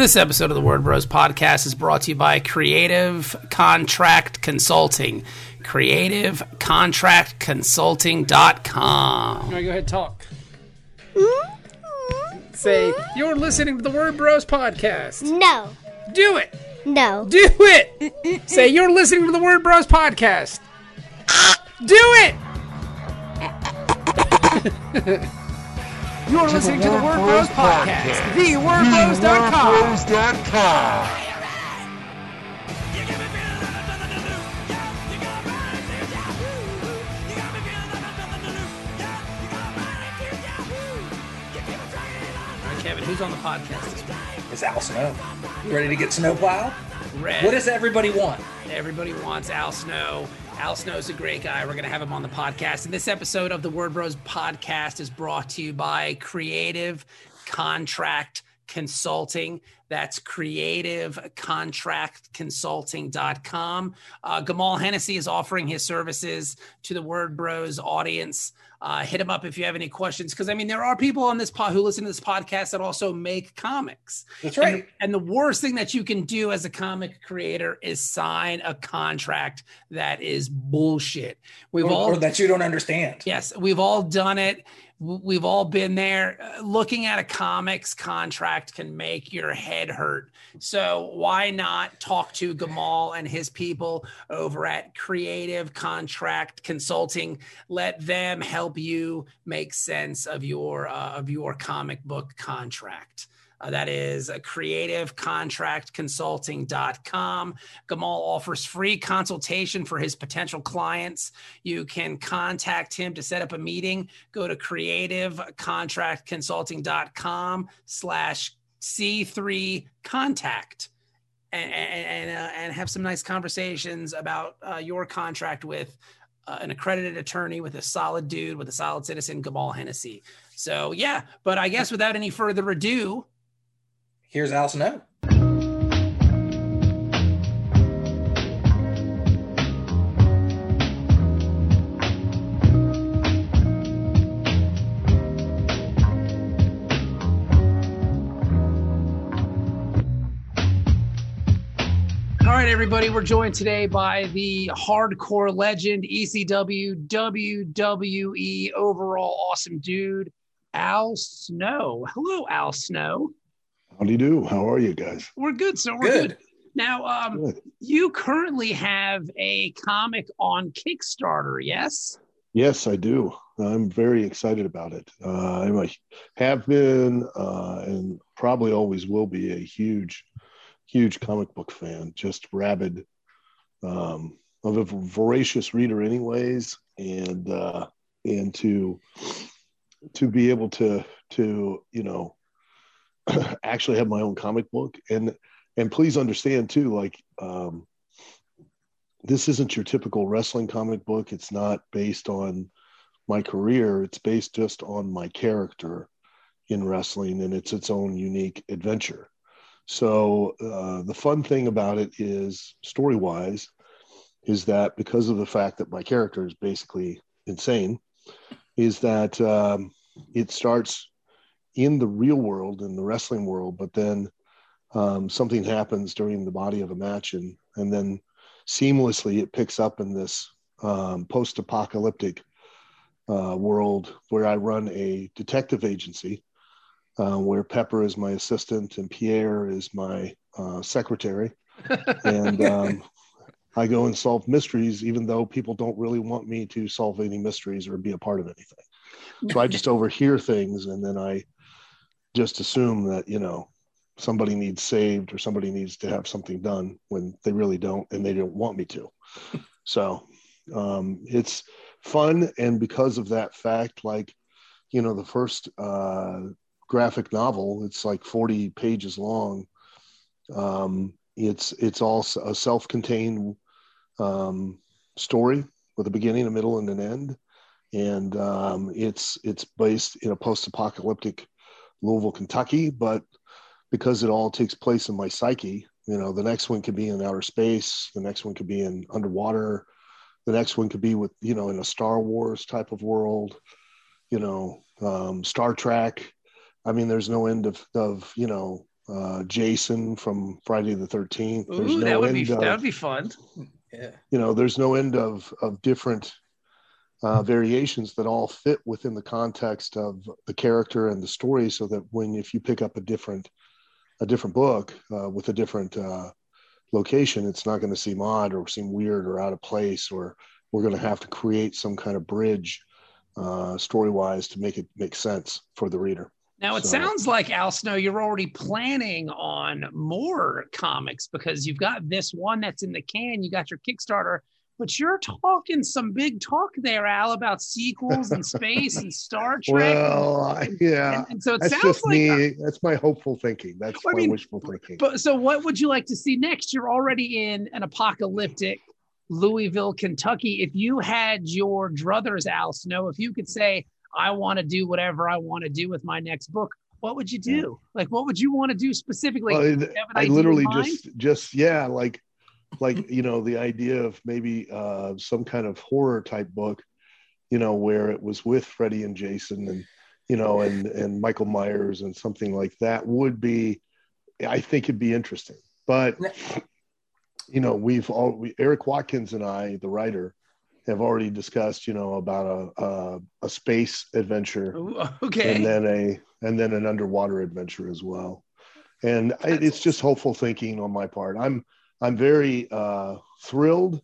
This episode of the Word Bros podcast is brought to you by Creative Contract Consulting. CreativeContractConsulting.com. All right, go ahead, talk. Mm-hmm. Say, you're listening to the Word Bros podcast. No. Do it. No. Do it. Say, you're listening to the Word Bros podcast. Do it. you're listening to the Word Bros podcast. TheWordBros.com. All right, Kevin, who's on the podcast this week? It's Al Snow. You ready to get snowplow? Red. What does everybody want? Everybody wants Al Snow. Al Snow's a great guy. We're going to have him on the podcast. And this episode of the Word Bros podcast is brought to you by Creative Contract Consulting. That's creativecontractconsulting.com. Uh, Gamal Hennessy is offering his services to the Word Bros audience. Uh, hit him up if you have any questions. Because, I mean, there are people on this pod who listen to this podcast that also make comics. That's And- right. And, the worst thing that you can do as a comic creator is sign a contract that is bullshit. We've Or, all or that you don't understand. Yes, we've all done it. We've all been there. Uh, Looking at a comics contract can make your head hurt. So why not talk to Gamal and his people over at Creative Contract Consulting? Let them help you make sense of your uh, of your comic book contract. Uh, that is uh, creativecontractconsulting.com. Gamal offers free consultation for his potential clients. You can contact him to set up a meeting. Go to creative contract creativecontractconsulting.com slash C3 contact and, and, uh, and have some nice conversations about uh, your contract with uh, an accredited attorney, with a solid dude, with a solid citizen, Gamal Hennessy. So, yeah, but I guess without any further ado, Here's Allison Snow. All right, everybody, we're joined today by the hardcore legend, ECW, WWE, overall awesome dude, Al Snow. Hello, Al Snow. How do you do? How are you guys? We're good, so we're good. Good. Now, um, Good. you currently have a comic on Kickstarter, yes? Yes, I do. I'm very excited about it. Uh, I'm have been uh, and probably always will be a huge, huge comic book fan. Just rabid, um, of a voracious reader, anyways, and uh, and to to be able to to you know actually have my own comic book and and please understand too like um, this isn't your typical wrestling comic book. It's not based on my career. It's based just on my character in wrestling, and it's its own unique adventure. So uh, the fun thing about it is, story wise, is that because of the fact that my character is basically insane, is that um, it starts in the real world, in the wrestling world, but then um, something happens during the body of a match, and and then seamlessly it picks up in this um, post-apocalyptic uh, world where I run a detective agency, uh, where Pepper is my assistant and Pierre is my uh, secretary, and um, I go and solve mysteries, even though people don't really want me to solve any mysteries or be a part of anything. So I just overhear things, and then I just assume that you know somebody needs saved or somebody needs to have something done when they really don't and they don't want me to. So um, it's fun. And because of that fact like you know the first uh, graphic novel it's like 40 pages long. Um, it's it's all a self-contained um, story with a beginning a middle and an end. And um, it's it's based in a post-apocalyptic louisville kentucky but because it all takes place in my psyche you know the next one could be in outer space the next one could be in underwater the next one could be with you know in a star wars type of world you know um, star trek i mean there's no end of of you know uh, Jason from Friday the Thirteenth. There's Ooh, no that would be of- that would be fun. Yeah. you know there's no end of of different uh, variations that all fit within the context of the character and the story so that when if you pick up a different a different book uh, with a different uh, location it's not going to seem odd or seem weird or out of place or we're going to have to create some kind of bridge uh, story wise to make it make sense for the reader Now it So- sounds like Al Snow, you're already planning on more comics because you've got this one that's in the can. You got your Kickstarter, but you're talking some big talk there, Al, about sequels and space and Star Trek. well yeah and, and so it that's sounds just like. me uh, that's my hopeful thinking that's my mean, wishful thinking but so, what would you like to see next? You're already in an apocalyptic Louisville, Kentucky. If you had your druthers, Al Snow, if you could say, "I want to do whatever I want to do with my next book," what would you do? Like, what would you want to do specifically? Well, Do it- you have an I literally just just yeah, like like you know the idea of maybe uh, some kind of horror type book, you know, where it was with Freddie and Jason and you know and and Michael Myers and something like that would be, I think it'd be interesting. But you know, we've all we, Eric Watkins and I, the writer, have already discussed you know about a a, a space adventure Ooh, okay. and then a and then an underwater adventure as well. And it's just hopeful thinking on my part. I'm i'm very uh, thrilled.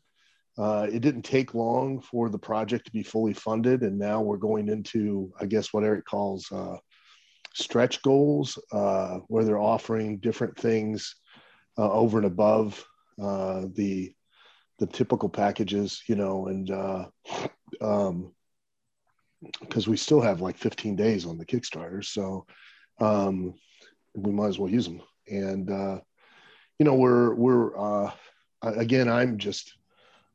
Uh, it didn't take long for the project to be fully funded and now we're going into i guess what eric calls uh, stretch goals uh, where they're offering different things uh, over and above uh, the the typical packages you know and uh, um, because we still have like 15 days on the Kickstarter. So um, we might as well use them. And, uh, you know, we're, we're, uh, again, I'm just,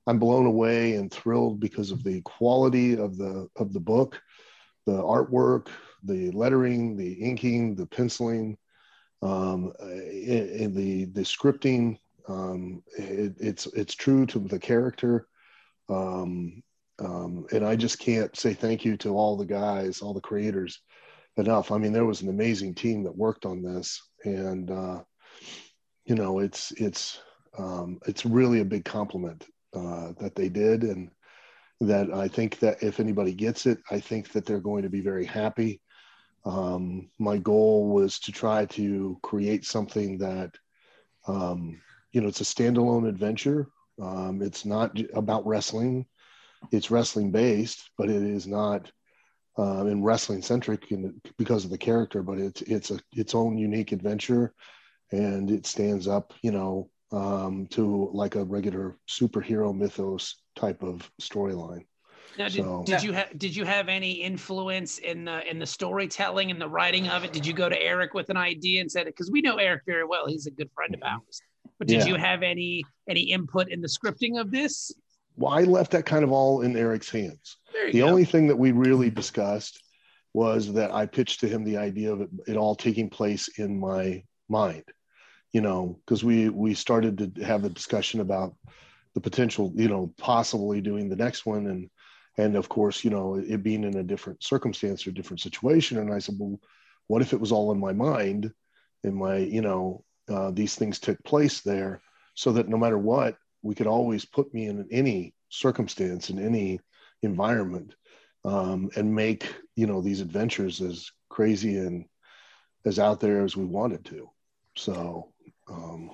I'm blown away and thrilled because of the quality of the, of the book, the artwork, the lettering, the inking, the penciling, um, and the, the scripting. Um, it, it's, it's true to the character. Um, um, and I just can't say thank you to all the guys, all the creators enough. I mean, there was an amazing team that worked on this, and uh, you know, it's it's um, it's really a big compliment uh, that they did, and that I think that if anybody gets it, I think that they're going to be very happy. Um, my goal was to try to create something that, um, you know, it's a standalone adventure. Um, it's not about wrestling it's wrestling based, but it is not um, in wrestling centric because of the character. But it's it's a its own unique adventure, and it stands up, you know, um, to like a regular superhero mythos type of storyline. Now, did, So- did you have did you have any influence in the in the storytelling and the writing of it? Did you go to Eric with an idea and said it? Because we know Eric very well; he's a good friend of ours. But did Yeah. you have any any input in the scripting of this? Well, I left that kind of all in Eric's hands. The go. only thing that we really discussed was that I pitched to him the idea of it, it all taking place in my mind, you know, because we we started to have the discussion about the potential, you know, possibly doing the next one, and and of course, you know, it being in a different circumstance or different situation. And I said, well, what if it was all in my mind, in my, you know, uh, these things took place there, so that no matter what, we could always put me in any circumstance in any environment um, and make you know these adventures as crazy and as out there as we wanted to so um,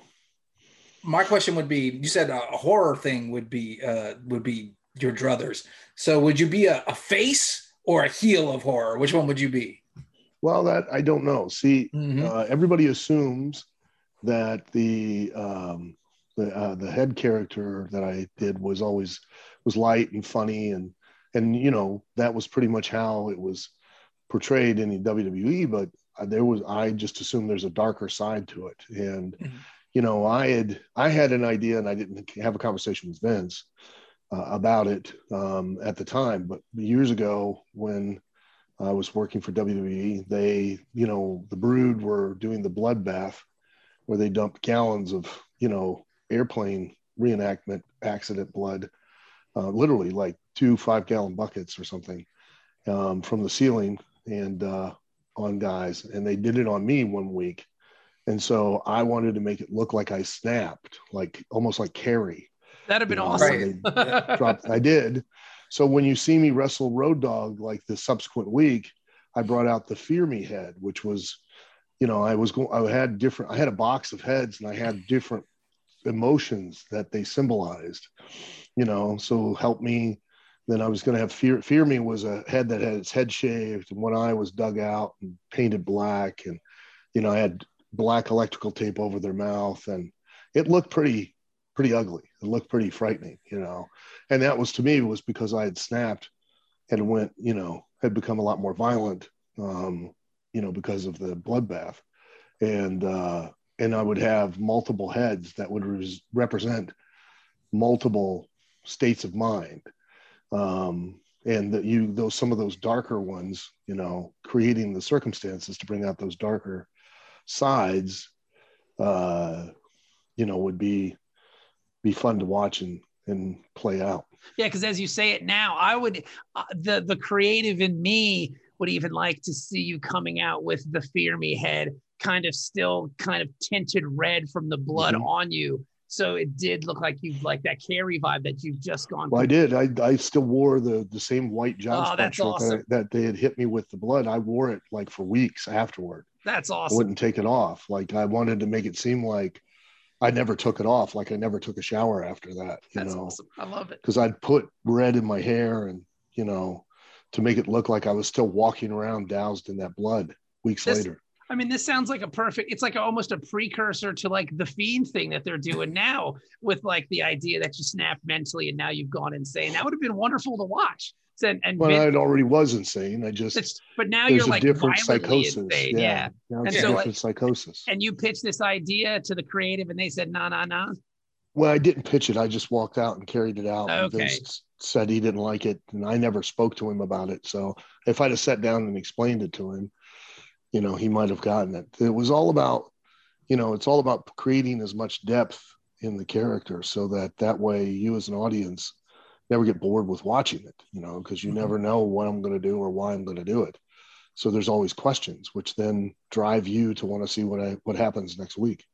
My question would be: You said a horror thing would be uh, would be your druthers. So would you be a, a face or a heel of horror? Which one would you be? well that i don't know see Mhm. uh, everybody assumes that the um, the uh, the head character that I did was always was light and funny and and you know that was pretty much how it was portrayed in the WWE. But there was I just assumed there's a darker side to it, and Mhm. you know I had I had an idea and I didn't have a conversation with Vince uh, about it um, at the time, but years ago when I was working for WWE, they you know the Brood were doing the bloodbath where they dumped gallons of you know airplane reenactment accident blood uh, literally like two five gallon buckets or something um, from the ceiling and uh, on guys and they did it on me one week And so I wanted to make it look like I snapped, like almost like Carrie. That'd have been You know, awesome. Right. dropped. I did. So when you see me wrestle Road Dog like the subsequent week, I brought out the Fear Me head, which was, you know, I was going. I had different. I had a box of heads, and I had different emotions that they symbolized. You know, so help me. Then I was going to have Fear. Fear Me was a head that had its head shaved, and one eye was dug out and painted black, and you know, I had black electrical tape over their mouth, and it looked pretty pretty ugly. It looked pretty frightening, you know. And that was to me was because I had snapped and went, you know, had become a lot more violent, um, you know, because of the bloodbath. And uh, and I would have multiple heads that would res- represent multiple states of mind. Um, and that you those some of those darker ones, you know, creating the circumstances to bring out those darker sides, uh, you know, would be be fun to watch and and play out. Yeah, because as you say it now, I would uh, the the creative in me would even like to see you coming out with the fear me head, kind of still kind of tinted red from the blood Mhm. on you. So it did look like you like that Carrie vibe that you've just gone. Well, I did. I, I still wore the the same white John Oh, shirt awesome. that, that they had hit me with the blood. I wore it like for weeks afterward. That's I awesome. wouldn't take it off. Like I wanted to make it seem like I never took it off. Like I never took a shower after that. You That's know, awesome. I love it. because I'd put red in my hair and you know to make it look like I was still walking around doused in that blood weeks This- later. I mean, this sounds like a perfect. It's like almost a precursor to like the fiend thing that they're doing now with like the idea that you snap mentally and now you've gone insane. That would have been wonderful to watch. And and Well, Vin- I already was insane. I just it's, but now you're a like different psychosis. insane. Yeah, yeah. And a so, different psychosis. and you pitched this idea to the creative and they said nah nah nah Well, I didn't pitch it. I just walked out and carried it out. Okay. Vince said he didn't like it, and I never spoke to him about it. So if I'd have sat down and explained it to him, you know, he might have gotten it. It was all about, you know, it's all about creating as much depth in the character so that that way you as an audience never get bored with watching it, you know, because you Mhm. never know what I'm going to do or why I'm going to do it. So there's always questions, which then drive you to want to see what I what happens next week.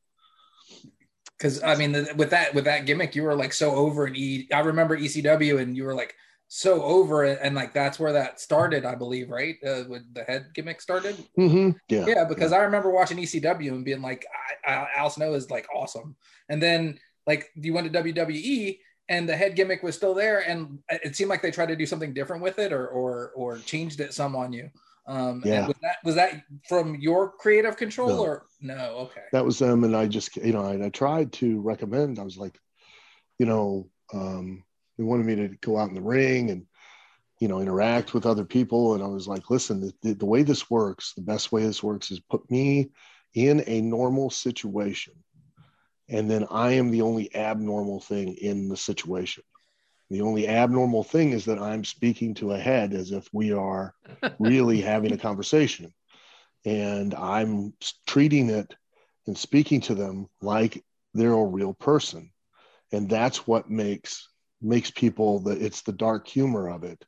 Because I mean, the, with that with that gimmick, you were like so over in E. I remember ECW, and you were like so over it, and like that's where that started, I believe, right? Uh, when the head gimmick started. Mm-hmm. Yeah. Yeah, because I remember watching ECW and being like, I, I, Al Snow is like awesome, and then like you went to WWE. And the head gimmick was still there, and it seemed like they tried to do something different with it, or or or changed it some on you. Um, Yeah. was that was that from your creative control, No. or no? Okay. that was them and i just you know and i tried to recommend i was like you know um they wanted me to go out in the ring and you know interact with other people and i was like listen the, the way this works the best way this works is put me in a normal situation and then i am the only abnormal thing in the situation the only abnormal thing is that i'm speaking to a head as if we are really having a conversation. And i'm treating it and speaking to them like they're a real person. And that's what makes makes people that it's the dark humor of it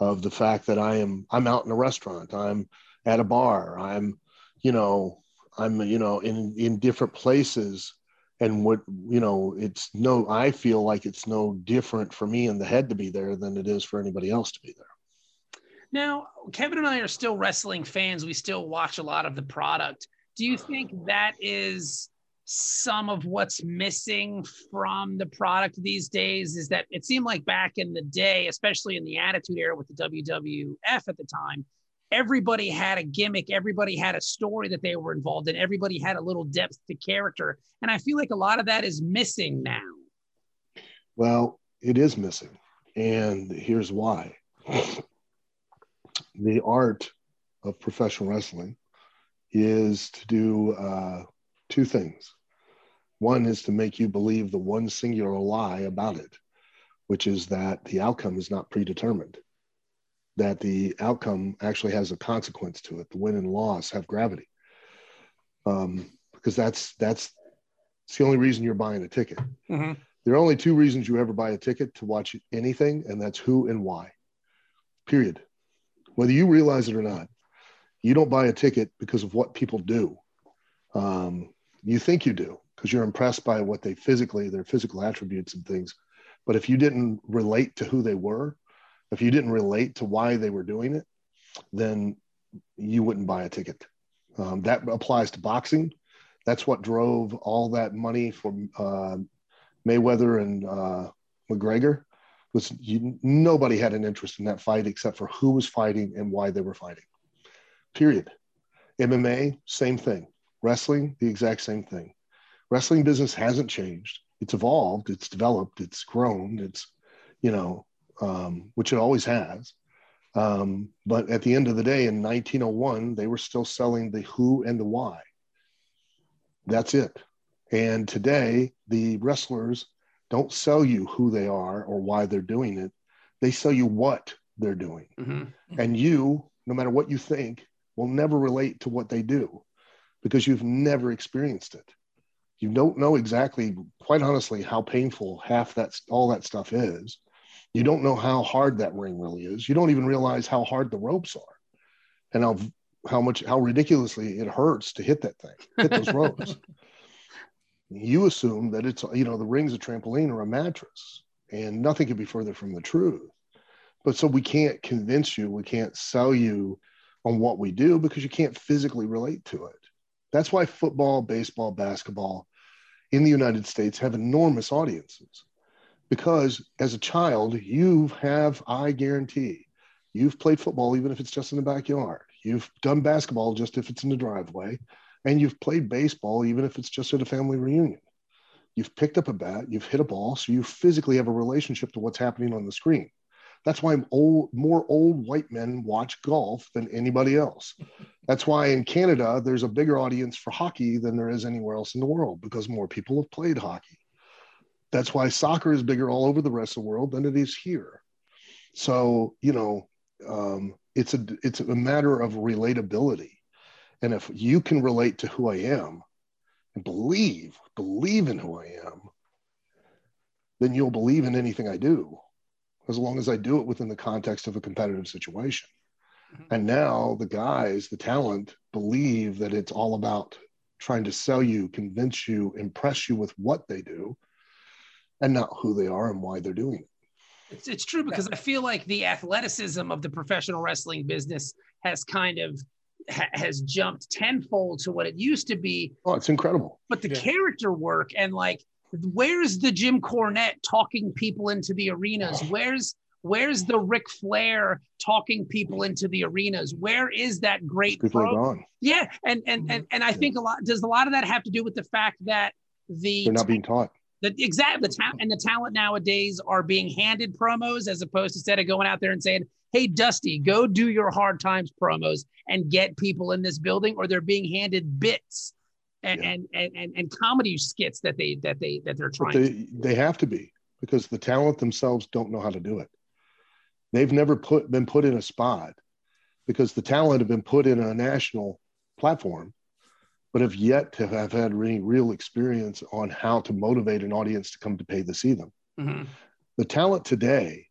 of the fact that i am i'm out in a restaurant i'm at a bar i'm you know i'm you know in in different places and what you know it's no i feel like it's no different for me in the head to be there than it is for anybody else to be there Now, Kevin and I are still wrestling fans. We still watch a lot of the product. Do you think that is some of what's missing from the product these days? Is that it seemed like back in the day, especially in the Attitude Era with the WWF at the time, everybody had a gimmick, everybody had a story that they were involved in, everybody had a little depth to character. And I feel like a lot of that is missing now. Well, it is missing. And here's why the art of professional wrestling is to do uh, two things. One is to make you believe the one singular lie about it, which is that the outcome is not predetermined, that the outcome actually has a consequence to it. The win and loss have gravity. Um, because that's that's it's the only reason you're buying a ticket. There are only two reasons you ever buy a ticket to watch anything, and that's who and why. Period. Whether you realize it or not, you don't buy a ticket because of what people do. Um, You think you do because you're impressed by what they physically, their physical attributes and things. But if you didn't relate to who they were, if you didn't relate to why they were doing it, then you wouldn't buy a ticket. Um, that applies to boxing. That's what drove all that money for uh, Mayweather and uh, McGregor. Was you, nobody had an interest in that fight except for who was fighting and why they were fighting. Period. MMA, same thing. Wrestling, the exact same thing. Wrestling business hasn't changed. It's evolved. It's developed. It's grown. It's, you know, um, which it always has. Um, but at the end of the day, in 1901, they were still selling the who and the why. That's it. And today, the wrestlers don't sell you who they are or why they're doing it. They sell you what they're doing. Mm-hmm. And you, no matter what you think, will never relate to what they do because you've never experienced it. You don't know exactly, quite honestly, how painful half that all that stuff is. You don't know how hard that ring really is. You don't even realize how hard the ropes are, and how how much how ridiculously it hurts to hit that thing, hit those ropes. You assume that it's you know the ring's a trampoline or a mattress, and nothing could be further from the truth. But so we can't convince you, we can't sell you on what we do because you can't physically relate to it. That's why football, baseball, basketball in the United States have enormous audiences. Because as a child, you have, I guarantee, you've played football even if it's just in the backyard. You've done basketball just if it's in the driveway. And you've played baseball even if it's just at a family reunion. You've picked up a bat, you've hit a ball, so you physically have a relationship to what's happening on the screen. That's why old, more old white men watch golf than anybody else. That's why in Canada, there's a bigger audience for hockey than there is anywhere else in the world because more people have played hockey. That's why soccer is bigger all over the rest of the world than it is here. So, you know, um, it's a it's a matter of relatability. And if you can relate to who I am and believe, believe in who I am, then you'll believe in anything I do as long as I do it within the context of a competitive situation. Mm-hmm. And now the guys, the talent, believe that it's all about trying to sell you, convince you, impress you with what they do, and not who they are and why they're doing it. It's, it's true because I feel like the athleticism of the professional wrestling business has kind of ha- has jumped tenfold to what it used to be. Oh, it's incredible. But the yeah. character work and like where's the Jim Cornette talking people into the arenas? Where's where's the Ric Flair talking people into the arenas? Where is that great people pro- are gone. Yeah, and and and and I mm-hmm. think a lot does a lot of that have to do with the fact that the they're not being taught. The exact the talent and the talent nowadays are being handed promos as opposed to instead of going out there and saying, "Hey, Dusty, go do your hard times promos and get people in this building," or they're being handed bits and, yeah. and, and, and and comedy skits that they that they that they're trying. They, they have to be because the talent themselves don't know how to do it. They've never put been put in a spot because the talent have been put in a national platform, but have yet to have had any real experience on how to motivate an audience to come to pay to see them. Mm-hmm. The talent today,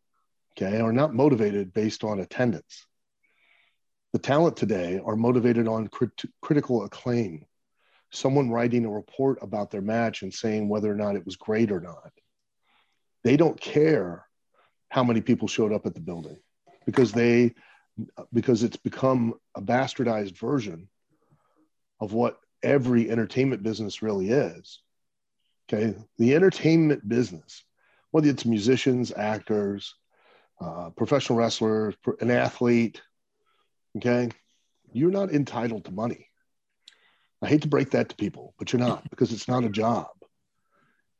okay, are not motivated based on attendance. The talent today are motivated on crit- critical acclaim someone writing a report about their match and saying whether or not it was great or not. They don't care how many people showed up at the building because they because it's become a bastardized version of what every entertainment business really is. Okay, the entertainment business, whether it's musicians, actors, uh, professional wrestlers, an athlete, okay, you're not entitled to money. I hate to break that to people, but you're not because it's not a job.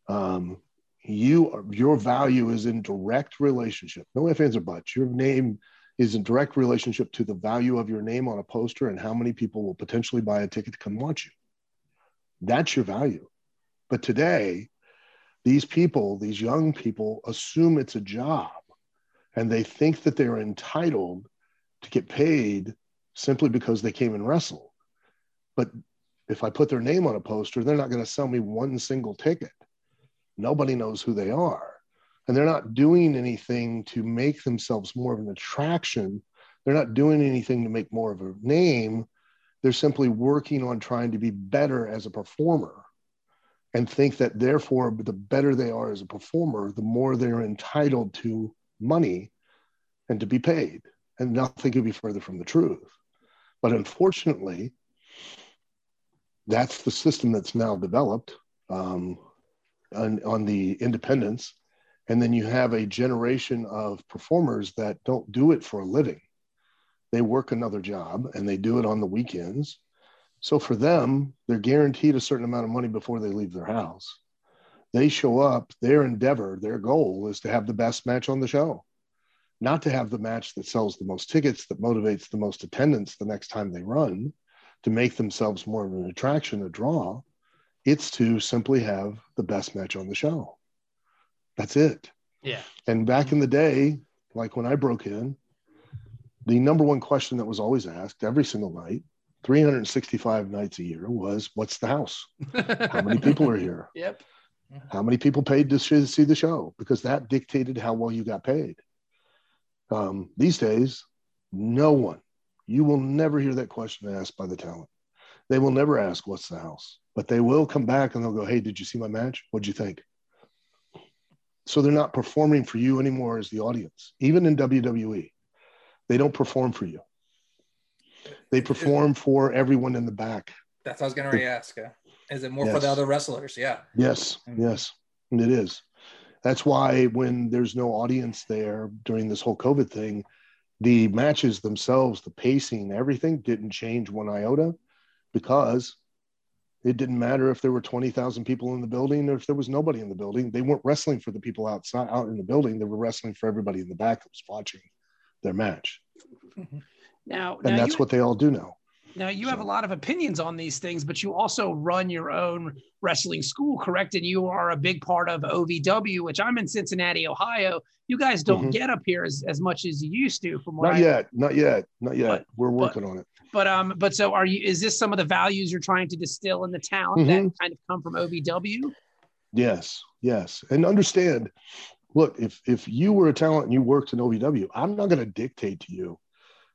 Um, you are, your value is in direct relationship. No ifs ands or buts. Your name is in direct relationship to the value of your name on a poster and how many people will potentially buy a ticket to come watch you. That's your value. But today, these people, these young people, assume it's a job and they think that they're entitled to get paid simply because they came and wrestled. But if I put their name on a poster, they're not going to sell me one single ticket. Nobody knows who they are. And they're not doing anything to make themselves more of an attraction. They're not doing anything to make more of a name. They're simply working on trying to be better as a performer and think that therefore, the better they are as a performer, the more they're entitled to money and to be paid. And nothing could be further from the truth. But unfortunately, that's the system that's now developed um, on, on the independents. And then you have a generation of performers that don't do it for a living. They work another job and they do it on the weekends. So for them, they're guaranteed a certain amount of money before they leave their house. They show up, their endeavor, their goal is to have the best match on the show, not to have the match that sells the most tickets, that motivates the most attendance the next time they run, to make themselves more of an attraction, a draw. It's to simply have the best match on the show. That's it. Yeah. And back in the day, like when I broke in, the number one question that was always asked every single night, 365 nights a year, was what's the house? How many people are here? Yep. How many people paid to see the show? Because that dictated how well you got paid. Um, these days, no one, you will never hear that question asked by the talent. They will never ask, What's the house? But they will come back and they'll go, Hey, did you see my match? What'd you think? So they're not performing for you anymore as the audience. Even in WWE, they don't perform for you. They perform for everyone in the back. That's what I was going to ask. Uh, is it more for the other wrestlers? Yeah. Yes, Mhm. yes, and it is. That's why when there's no audience there during this whole COVID thing, the matches themselves, the pacing, everything didn't change one iota because it didn't matter if there were 20,000 people in the building or if there was nobody in the building. They weren't wrestling for the people outside out in the building. They were wrestling for everybody in the back that was watching their match. Mm-hmm. Now, And now that's you, what they all do now. Now you have a lot of opinions on these things, but you also run your own wrestling school, correct? And you are a big part of OVW, which I'm in Cincinnati, Ohio. You guys don't Mhm. get up here as, as much as you used to, from what Not I yet, not yet, not yet. But- We're but- working on it. But um, but so are you? Is this some of the values you're trying to distill in the talent Mm-hmm. that kind of come from OVW? Yes, yes. And understand, look, if if you were a talent and you worked in OVW, I'm not going to dictate to you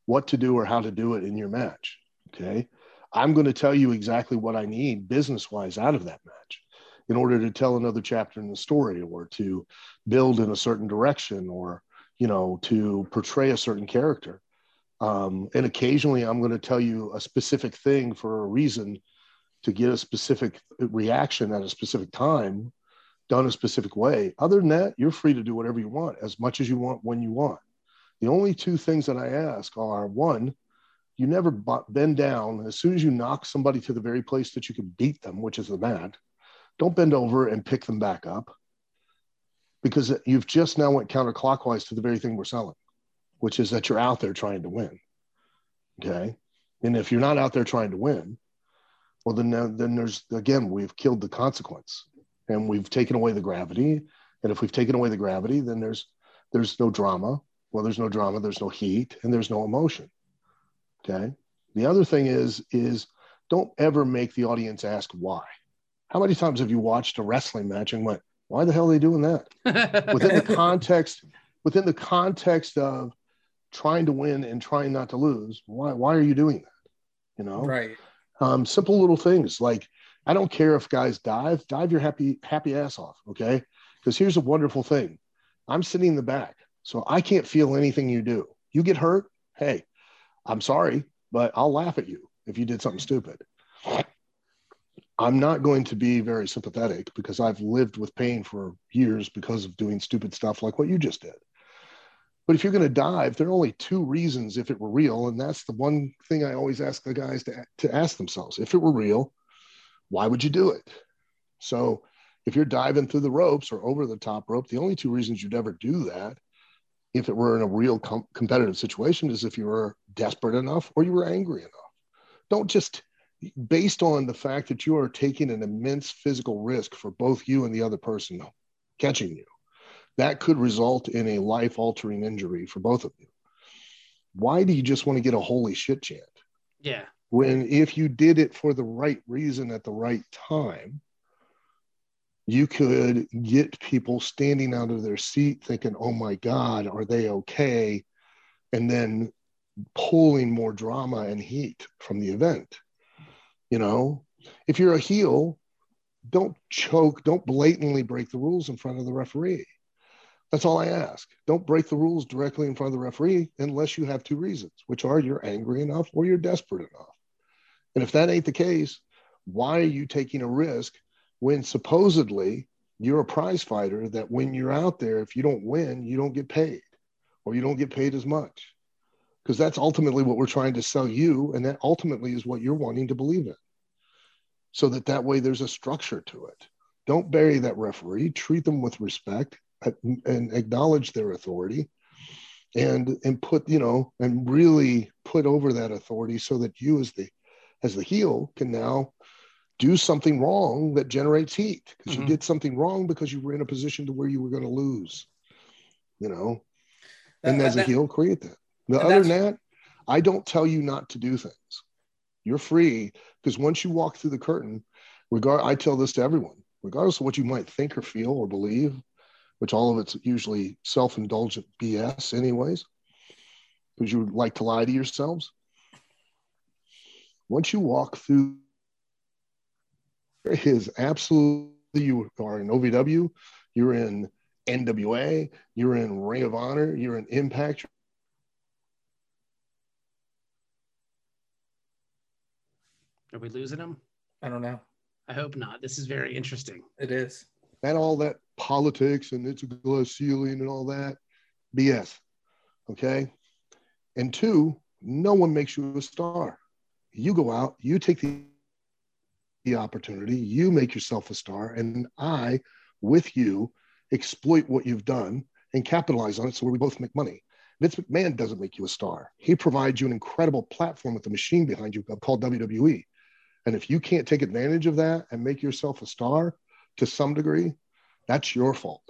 what to do or how to do it in your match. Okay. I'm going to tell you exactly what I need business wise out of that match in order to tell another chapter in the story or to build in a certain direction or, you know, to portray a certain character. Um, and occasionally I'm going to tell you a specific thing for a reason to get a specific reaction at a specific time done a specific way. Other than that, you're free to do whatever you want, as much as you want, when you want. The only two things that I ask are one, you never bend down. As soon as you knock somebody to the very place that you can beat them, which is the mat, don't bend over and pick them back up because you've just now went counterclockwise to the very thing we're selling, which is that you're out there trying to win. Okay. And if you're not out there trying to win, well, then, then there's, again, we've killed the consequence and we've taken away the gravity. And if we've taken away the gravity, then there's there's no drama. Well, there's no drama, there's no heat, and there's no emotion. Okay. The other thing is is don't ever make the audience ask why. How many times have you watched a wrestling match and went, why the hell are they doing that? Within the context, within the context of trying to win and trying not to lose, why why are you doing that? You know? Right. um, simple little things like I don't care if guys dive, dive your happy happy ass off, okay? Because here's a wonderful thing: I'm sitting in the back, so I can't feel anything you do. You get hurt, hey, I'm sorry, but I'll laugh at you if you did something stupid. I'm not going to be very sympathetic because I've lived with pain for years because of doing stupid stuff like what you just did. But if you're going to dive, there are only two reasons if it were real. And that's the one thing I always ask the guys to, to ask themselves. If it were real, why would you do it? So if you're diving through the ropes or over the top rope, the only two reasons you'd ever do that, if it were in a real com- competitive situation, is if you were desperate enough or you were angry enough. Don't just, based on the fact that you are taking an immense physical risk for both you and the other person catching you that could result in a life altering injury for both of you. Why do you just want to get a holy shit chant? yeah. When if you did it for the right reason at the right time, you could get people standing out of their seat thinking, oh my God, are they okay? And then pulling more drama and heat from the event. You know, if you're a heel, don't choke, don't blatantly break the rules in front of the referee. That's all I ask. Don't break the rules directly in front of the referee unless you have two reasons, which are you're angry enough or you're desperate enough. And if that ain't the case, why are you taking a risk when supposedly you're a prize fighter that when you're out there, if you don't win, you don't get paid or you don't get paid as much? Because that's ultimately what we're trying to sell you. And that ultimately is what you're wanting to believe in. So that that way there's a structure to it. Don't bury that referee, treat them with respect and acknowledge their authority and and put you know and really put over that authority so that you as the as the heel can now do something wrong that generates heat because mm-hmm. you did something wrong because you were in a position to where you were going to lose you know and as a heel create that the other than that i don't tell you not to do things you're free because once you walk through the curtain regard i tell this to everyone regardless of what you might think or feel or believe which all of it's usually self-indulgent bs anyways because you like to lie to yourselves once you walk through is absolutely you are in OVW, you're in NWA, you're in Ring of Honor, you're in Impact. Are we losing him? I don't know. I hope not. This is very interesting. It is. And all that politics and it's a glass ceiling and all that BS. Okay. And two, no one makes you a star. You go out, you take the the opportunity, you make yourself a star, and I, with you, exploit what you've done and capitalize on it so we both make money. Vince McMahon doesn't make you a star. He provides you an incredible platform with the machine behind you called WWE. And if you can't take advantage of that and make yourself a star to some degree, that's your fault.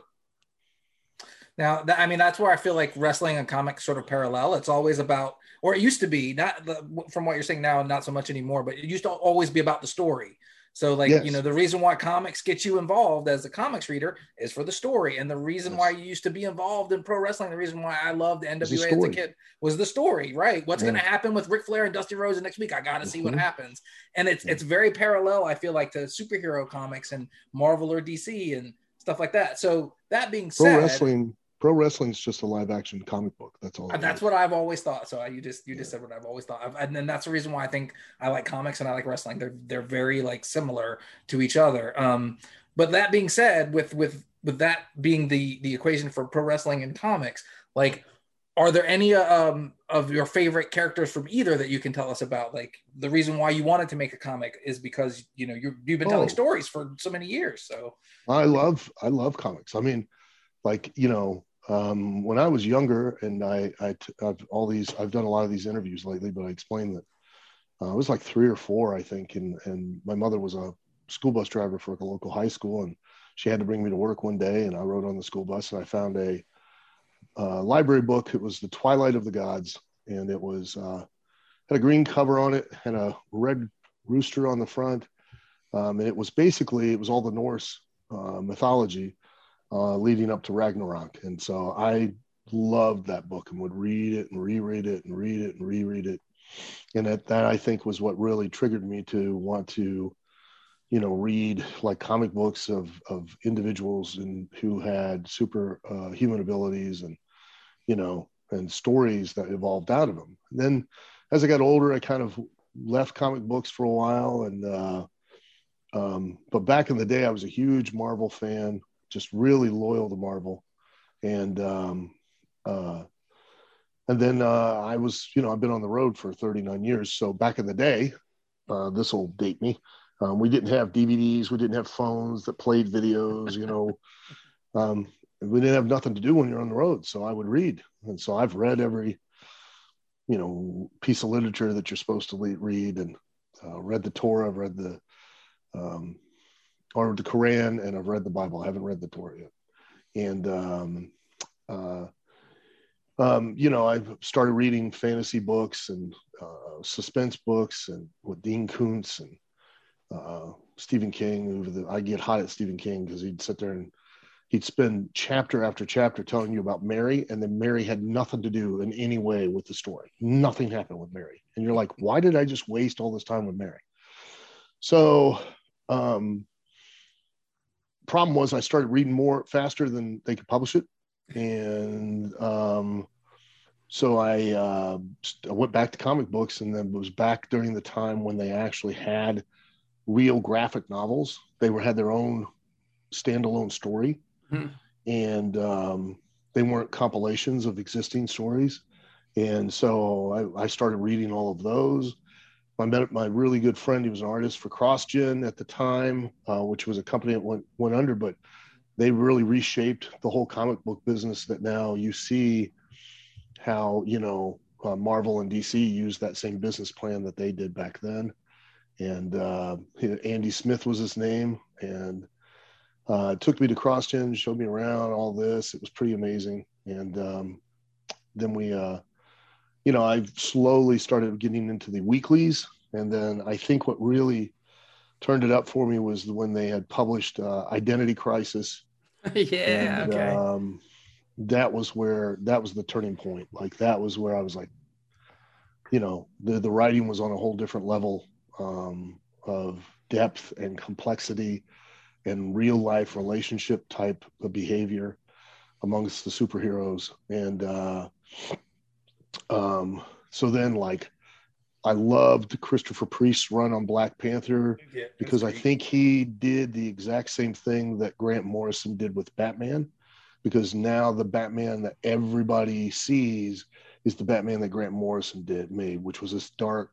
Now, I mean, that's where I feel like wrestling and comics sort of parallel. It's always about, or it used to be, not the, from what you're saying now, not so much anymore, but it used to always be about the story. So, like, yes. you know, the reason why comics get you involved as a comics reader is for the story. And the reason yes. why you used to be involved in pro wrestling, the reason why I loved the NWA as a kid was the story, right? What's yeah. going to happen with Ric Flair and Dusty Rhodes next week? I got to see mm-hmm. what happens. And it's, it's very parallel, I feel like, to superhero comics and Marvel or DC and stuff like that. So, that being said, pro wrestling pro wrestling is just a live action comic book. That's all. That's what I've always thought. So you just you just yeah. said what I've always thought, and then that's the reason why I think I like comics and I like wrestling. They're they're very like similar to each other. Um, but that being said, with with with that being the the equation for pro wrestling and comics, like are there any um, of your favorite characters from either that you can tell us about like the reason why you wanted to make a comic is because you know you have been telling oh. stories for so many years so i love i love comics i mean like you know um, when I was younger, and I, I, have all these, I've done a lot of these interviews lately, but I explained that uh, I was like three or four, I think, and and my mother was a school bus driver for a local high school, and she had to bring me to work one day, and I rode on the school bus, and I found a uh, library book. It was The Twilight of the Gods, and it was uh, had a green cover on it, and a red rooster on the front, um, and it was basically it was all the Norse uh, mythology uh, leading up to Ragnarok. And so I loved that book and would read it and reread it and read it and reread it. And that, that I think was what really triggered me to want to, you know, read like comic books of, of individuals and who had super uh, human abilities and, you know, and stories that evolved out of them. And then as I got older, I kind of left comic books for a while. And, uh, um, but back in the day, I was a huge Marvel fan just really loyal to Marvel, and um, uh, and then uh, I was, you know, I've been on the road for 39 years. So back in the day, uh, this will date me. Um, we didn't have DVDs, we didn't have phones that played videos, you know. um, we didn't have nothing to do when you're on the road, so I would read, and so I've read every, you know, piece of literature that you're supposed to read, and uh, read the Torah, I've read the um, or the Quran, and I've read the Bible. I haven't read the Torah yet. And um, uh, um, you know, I've started reading fantasy books and uh, suspense books, and with Dean Koontz and uh, Stephen King. The, I get hot at Stephen King because he'd sit there and he'd spend chapter after chapter telling you about Mary, and then Mary had nothing to do in any way with the story. Nothing happened with Mary, and you're like, why did I just waste all this time with Mary? So, um, problem was I started reading more faster than they could publish it, and um, so I, uh, I went back to comic books, and then was back during the time when they actually had real graphic novels. They were had their own standalone story, Hmm. and um, they weren't compilations of existing stories. And so I, I started reading all of those. I met my really good friend. He was an artist for CrossGen at the time, uh, which was a company that went went under, but they really reshaped the whole comic book business. That now you see how you know uh, Marvel and DC used that same business plan that they did back then. And uh, Andy Smith was his name, and uh, took me to CrossGen, showed me around all this. It was pretty amazing. And um, then we, uh, you know, I've slowly started getting into the weeklies. And then I think what really turned it up for me was when they had published uh, Identity Crisis. yeah. And, okay. um, that was where that was the turning point. Like that was where I was like, you know, the the writing was on a whole different level um, of depth and complexity and real life relationship type of behavior amongst the superheroes. And uh, um, so then, like, I loved Christopher Priest's run on Black Panther Yeah, because I think he did the exact same thing that Grant Morrison did with Batman. Because now the Batman that everybody sees is the Batman that Grant Morrison did made, which was this dark,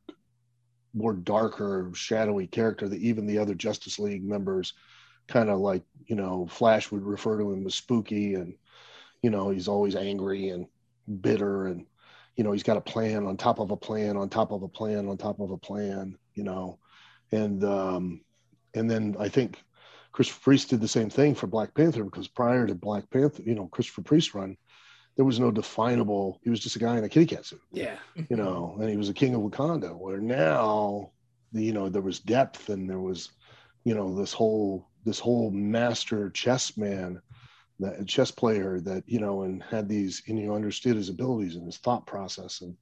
more darker, shadowy character that even the other Justice League members kind of like, you know, Flash would refer to him as spooky and, you know, he's always angry and bitter and, you know, he's got a plan on top of a plan on top of a plan on top of a plan, you know, and, um, and then I think Christopher Priest did the same thing for Black Panther because prior to Black Panther, you know, Christopher Priest run, there was no definable. He was just a guy in a kitty cat suit, yeah. you know, and he was a king of Wakanda. Where now, you know, there was depth and there was, you know, this whole this whole master chess man, that chess player that you know, and had these, and you understood his abilities and his thought process, and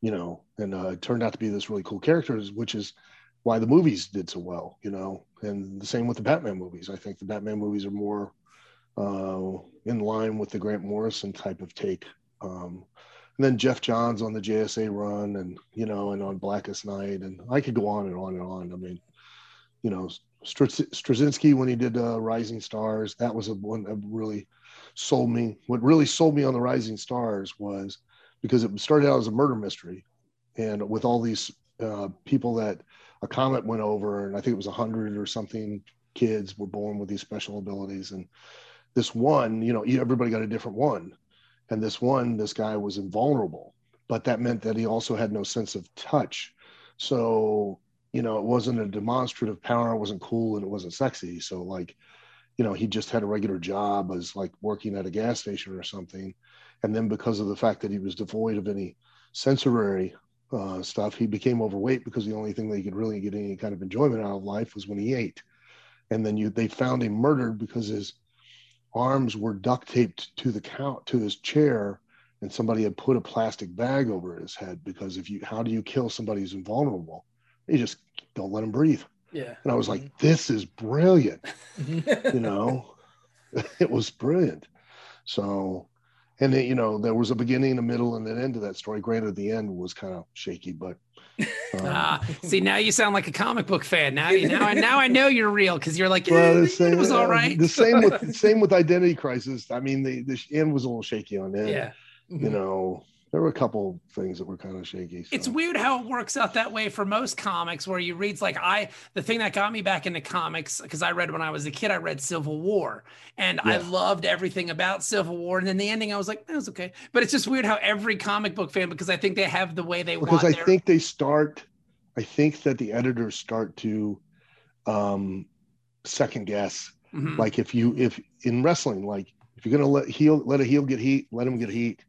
you know, and uh, it turned out to be this really cool character, which is why the movies did so well, you know, and the same with the Batman movies. I think the Batman movies are more uh, in line with the Grant Morrison type of take. Um, and then Geoff Johns on the JSA run, and you know, and on Blackest Night, and I could go on and on and on. I mean, you know, Straczynski when he did uh, Rising Stars, that was a one that really sold me. What really sold me on the Rising Stars was because it started out as a murder mystery, and with all these uh, people that a comet went over, and I think it was a hundred or something kids were born with these special abilities, and this one, you know, everybody got a different one, and this one, this guy was invulnerable, but that meant that he also had no sense of touch, so you know, it wasn't a demonstrative power, it wasn't cool, and it wasn't sexy, so like. You know, he just had a regular job as like working at a gas station or something, and then because of the fact that he was devoid of any sensory uh, stuff, he became overweight because the only thing that he could really get any kind of enjoyment out of life was when he ate. And then you they found him murdered because his arms were duct taped to the count to his chair, and somebody had put a plastic bag over his head because if you how do you kill somebody who's invulnerable? You just don't let him breathe. Yeah. And I was like, this is brilliant you know it was brilliant so and it, you know there was a beginning a middle and an end to that story granted the end was kind of shaky but um, Ah, see, now you sound like a comic book fan. Now, you now, now I know you're real because you're like, well, eh, the same, it was all right. the same with same with identity crisis i mean the, the end was a little shaky on that yeah. you know there were a couple things that were kind of shaky so. It's weird how it works out that way for most comics where you read like I the thing that got me back into comics because I read when I was a kid I read Civil War and I loved everything about Civil War and then the ending I was like that was okay but it's just weird how every comic book fan because I think they have the way they because want I their- think they start. I think that the editors start to um, second guess. Mhm. Like if you if in wrestling, like if you're gonna let heel let a heel get heat, let him get heat.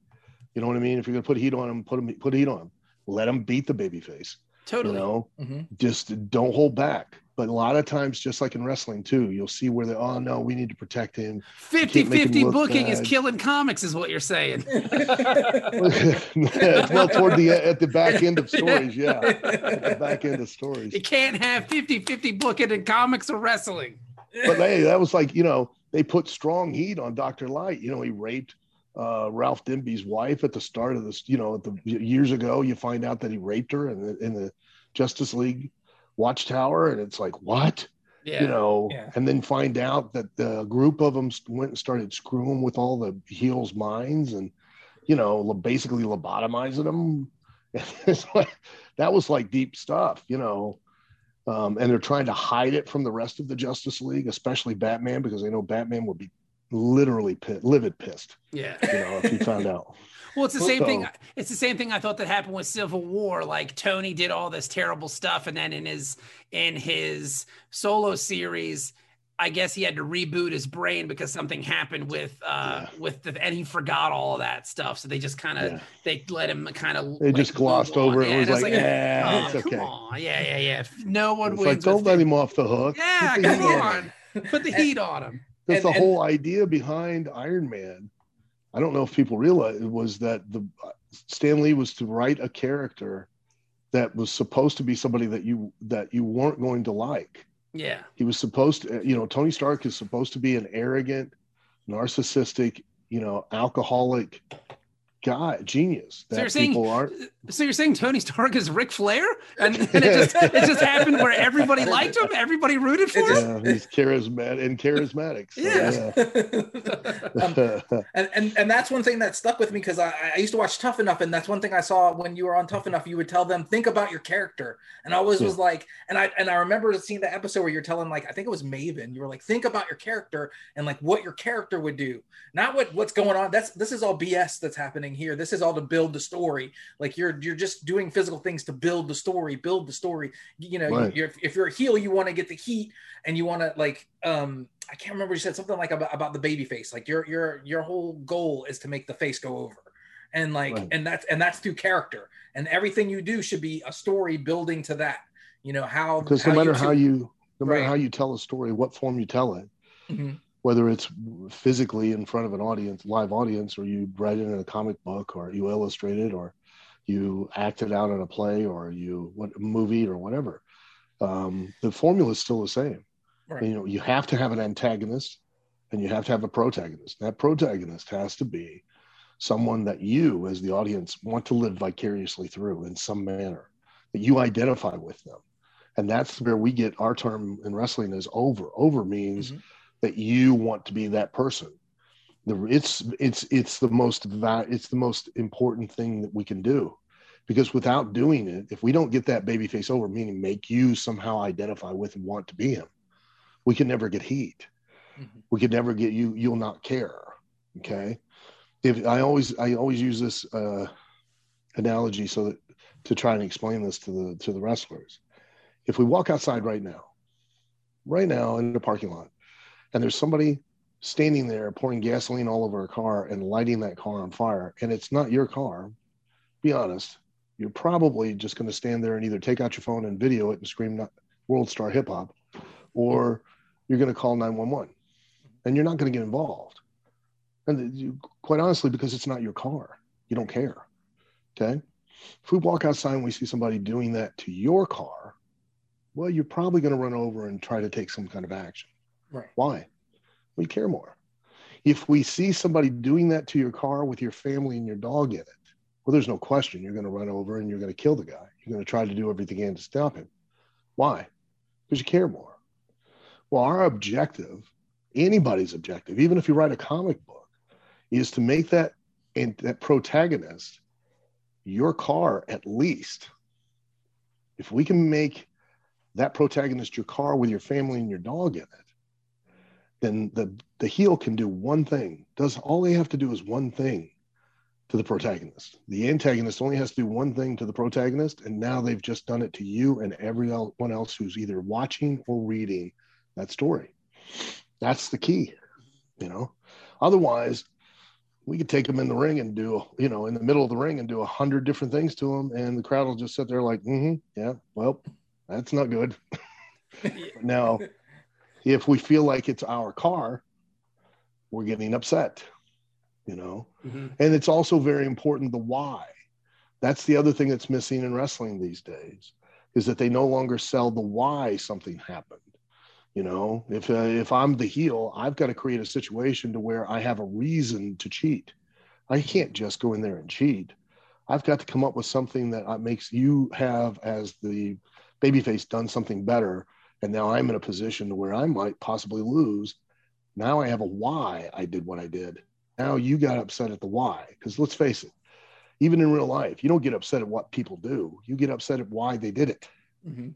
You know what I mean? If you're gonna put heat on him, put him put heat on him. Let him beat the baby face. totally You know, Mhm. just don't hold back. but a lot of times, just like in wrestling too, you'll see where they, oh no, we need to protect him. 50 make him 50 look booking is killing comics, is what you're saying. well, toward the at the back end of stories, yeah, at the back end of stories. You can't have 50 50 booking in comics or wrestling. But hey, that was like you know they put strong heat on Doctor Light. You know, he raped uh, Ralph Dibny's wife at the start of this. You know, at the years ago, you find out that he raped her in the, in the Justice League Watchtower, and it's like what? Yeah. you know, Yeah. and then find out that the group of them went and started screwing with all the heels' minds and, you know, basically lobotomizing them. It's like, that was like deep stuff, you know. Um, and they're trying to hide it from the rest of the Justice League, especially Batman, because they know Batman would be literally pit, livid pissed, yeah. you know, if he found out. Well, it's the same thing. It's the same thing I thought that happened with Civil War. Like Tony did all this terrible stuff, and then in his in his solo series, I guess he had to reboot his brain because something happened with uh with the and he forgot all of that stuff. So they just kind of Yeah. they let him kind of They just glossed over it. It was it's like, yeah, oh, it's come okay. on, yeah, yeah, yeah. No one It's wins. like, don't let him. off the hook. Yeah, come on. Put the heat on him. That's And- the and- whole idea behind Iron Man. I don't know if people realize it was that the Stan Lee was to write a character that was supposed to be somebody that you that you weren't going to like. Yeah, He was supposed to, you know, Tony Stark is supposed to be an arrogant, narcissistic, you know, alcoholic guy, genius So you're saying- people aren't. So you're saying Tony Stark is Ric Flair, and, and it just it just happened where everybody liked him, everybody rooted for just- him. Yeah, he's charismatic and charismatic. So, Yeah. Um, and, and and that's one thing that stuck with me because I, I used to watch Tough Enough, and that's one thing I saw when you were on Tough Enough. You would tell them think about your character, and I always Yeah. was like, and I and I remember seeing the episode where you're telling like I think it was Maven. You were like, think about your character and like what your character would do, not what what's going on. That's this is all BS that's happening here. This is all to build the story. Like you're you're just doing physical things to build the story, build the story. You know, Right. you're, if you're a heel, you want to get the heat, and you want to like um I can't remember you said something like about, about the baby face. Like your your your whole goal is to make the face go over. And like Right. and that's and that's through character. And everything you do should be a story building to that. You know, how because no matter how two- you no matter Right. how you tell a story what form you tell it Mhm. Whether it's physically in front of an audience live audience or you write it in a comic book or you illustrate it or you act it out in a play or you what movie or whatever um, the formula is still the same Right. you know you have to have an antagonist and you have to have a protagonist that protagonist has to be someone that you as the audience want to live vicariously through in some manner that you identify with them and that's where we get our term in wrestling is over over means Mhm. That you want to be that person. The it's it's it's the most it's the most important thing that we can do. Because without doing it if we don't get that baby face over meaning make you somehow identify with and want to be him we can never get heat. Mhm. we can never get you you'll not care. Okay? If i always i always use this uh analogy so that to try and explain this to the to the wrestlers. If we walk outside right now right now in the parking lot and there's somebody standing there pouring gasoline all over a car and lighting that car on fire and it's not your car be honest you're probably just going to stand there and either take out your phone and video it and scream world star hip hop or you're going to call 911 and you're not going to get involved. And you, quite honestly because it's not your car you don't care okay? If we walk outside and we see somebody doing that to your car well you're probably going to run over and try to take some kind of action Right. why? We care more. If we see somebody doing that to your car with your family and your dog in it well there's no question you're going to run over and you're going to kill the guy. You're going to try to do everything you can to stop him. Why? Because you care more. Well our objective anybody's objective even if you write a comic book is to make that and that protagonist your car at least. If we can make that protagonist your car with your family and your dog in it then the the heel can do one thing. Does all they have to do is one thing to the protagonist. The antagonist only has to do one thing to the protagonist and now they've just done it to you and everyone else who's either watching or reading that story. That's the key you know? Otherwise we could take them in the ring and do you know in the middle of the ring and do a hundred different things to them and the crowd will just sit there like mm-hmm yeah well that's not good. Now, if we feel like it's our car, we're getting upset, you know? Mhm. And it's also very important the why. That's the other thing that's missing in wrestling these days is that they no longer sell the why something happened. You know, if uh, if I'm the heel, I've got to create a situation to where I have a reason to cheat. I can't just go in there and cheat. I've got to come up with something that uh, makes you have as the babyface done something better, and now I'm in a position to where I might possibly lose. Now I have a why I did what I did. Now you got upset at the why because let's face it, even in real life, you don't get upset at what people do. You get upset at why they did it. Mhm.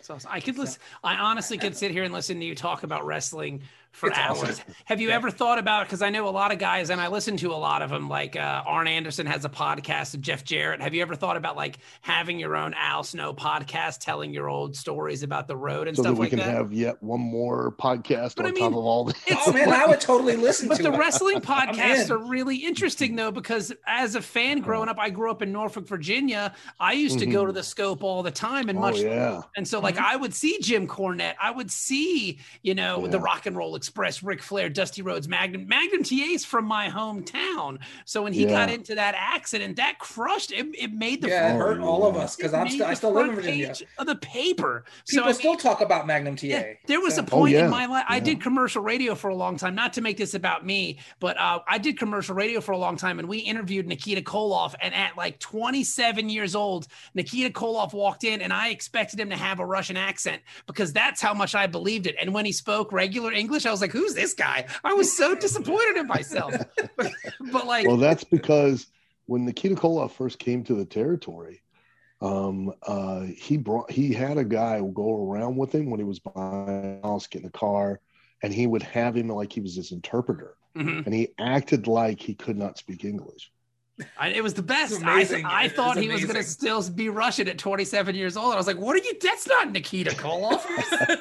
So I could listen. I honestly could sit here and listen to you talk about wrestling for It's hours. awesome. Have you ever thought about? Because I know a lot of guys, and I listen to a lot of them. Like uh, Arn Anderson has a podcast of Jeff Jarrett. Have you ever thought about like having your own Al Snow podcast, telling your old stories about the road and so that stuff we like can that? have yet one more podcast But I on mean, top of all the It's- Oh man, I would totally listen to that. But to the it. wrestling podcasts are really interesting though, because as a fan uh-huh. growing up, I grew up in Norfolk, Virginia. I used to go to mm-hmm. the scope all the time and oh much yeah and so, like, mm-hmm. I would see Jim Cornette. I would see, you know, the Rock and Roll Express, Ric Flair, Dusty Rhodes, Magnum. Magnum TA's from my hometown. So when he got into that accident, that crushed it. It made the yeah, it hurt all of us because I'm made still I the still live in Virginia. page of the paper. People so I still mean, talk about Magnum TA. yeah, there was So- a point Oh, yeah. in my life. I Yeah. did commercial radio for a long time. Not to make this about me, but uh, I did commercial radio for a long time, and we interviewed Nikita Koloff. And at like 27 years old, Nikita Koloff walked in, and I expected him to have a Russian accent because that's how much I believed it. And when he spoke regular English, I was like, "Who's this guy?" I was so disappointed in myself. but, but like, well that's because when nikita koloff first came to the territory um, uh, he brought he had a guy go around with him when he was buying a house get in the car and he would have him like he was his interpreter mhm. and he acted like he could not speak english I, it was the best. I. I thought he was going to still be Russian at 27 years old. I was like, what are you? That's not Nikita Koloff.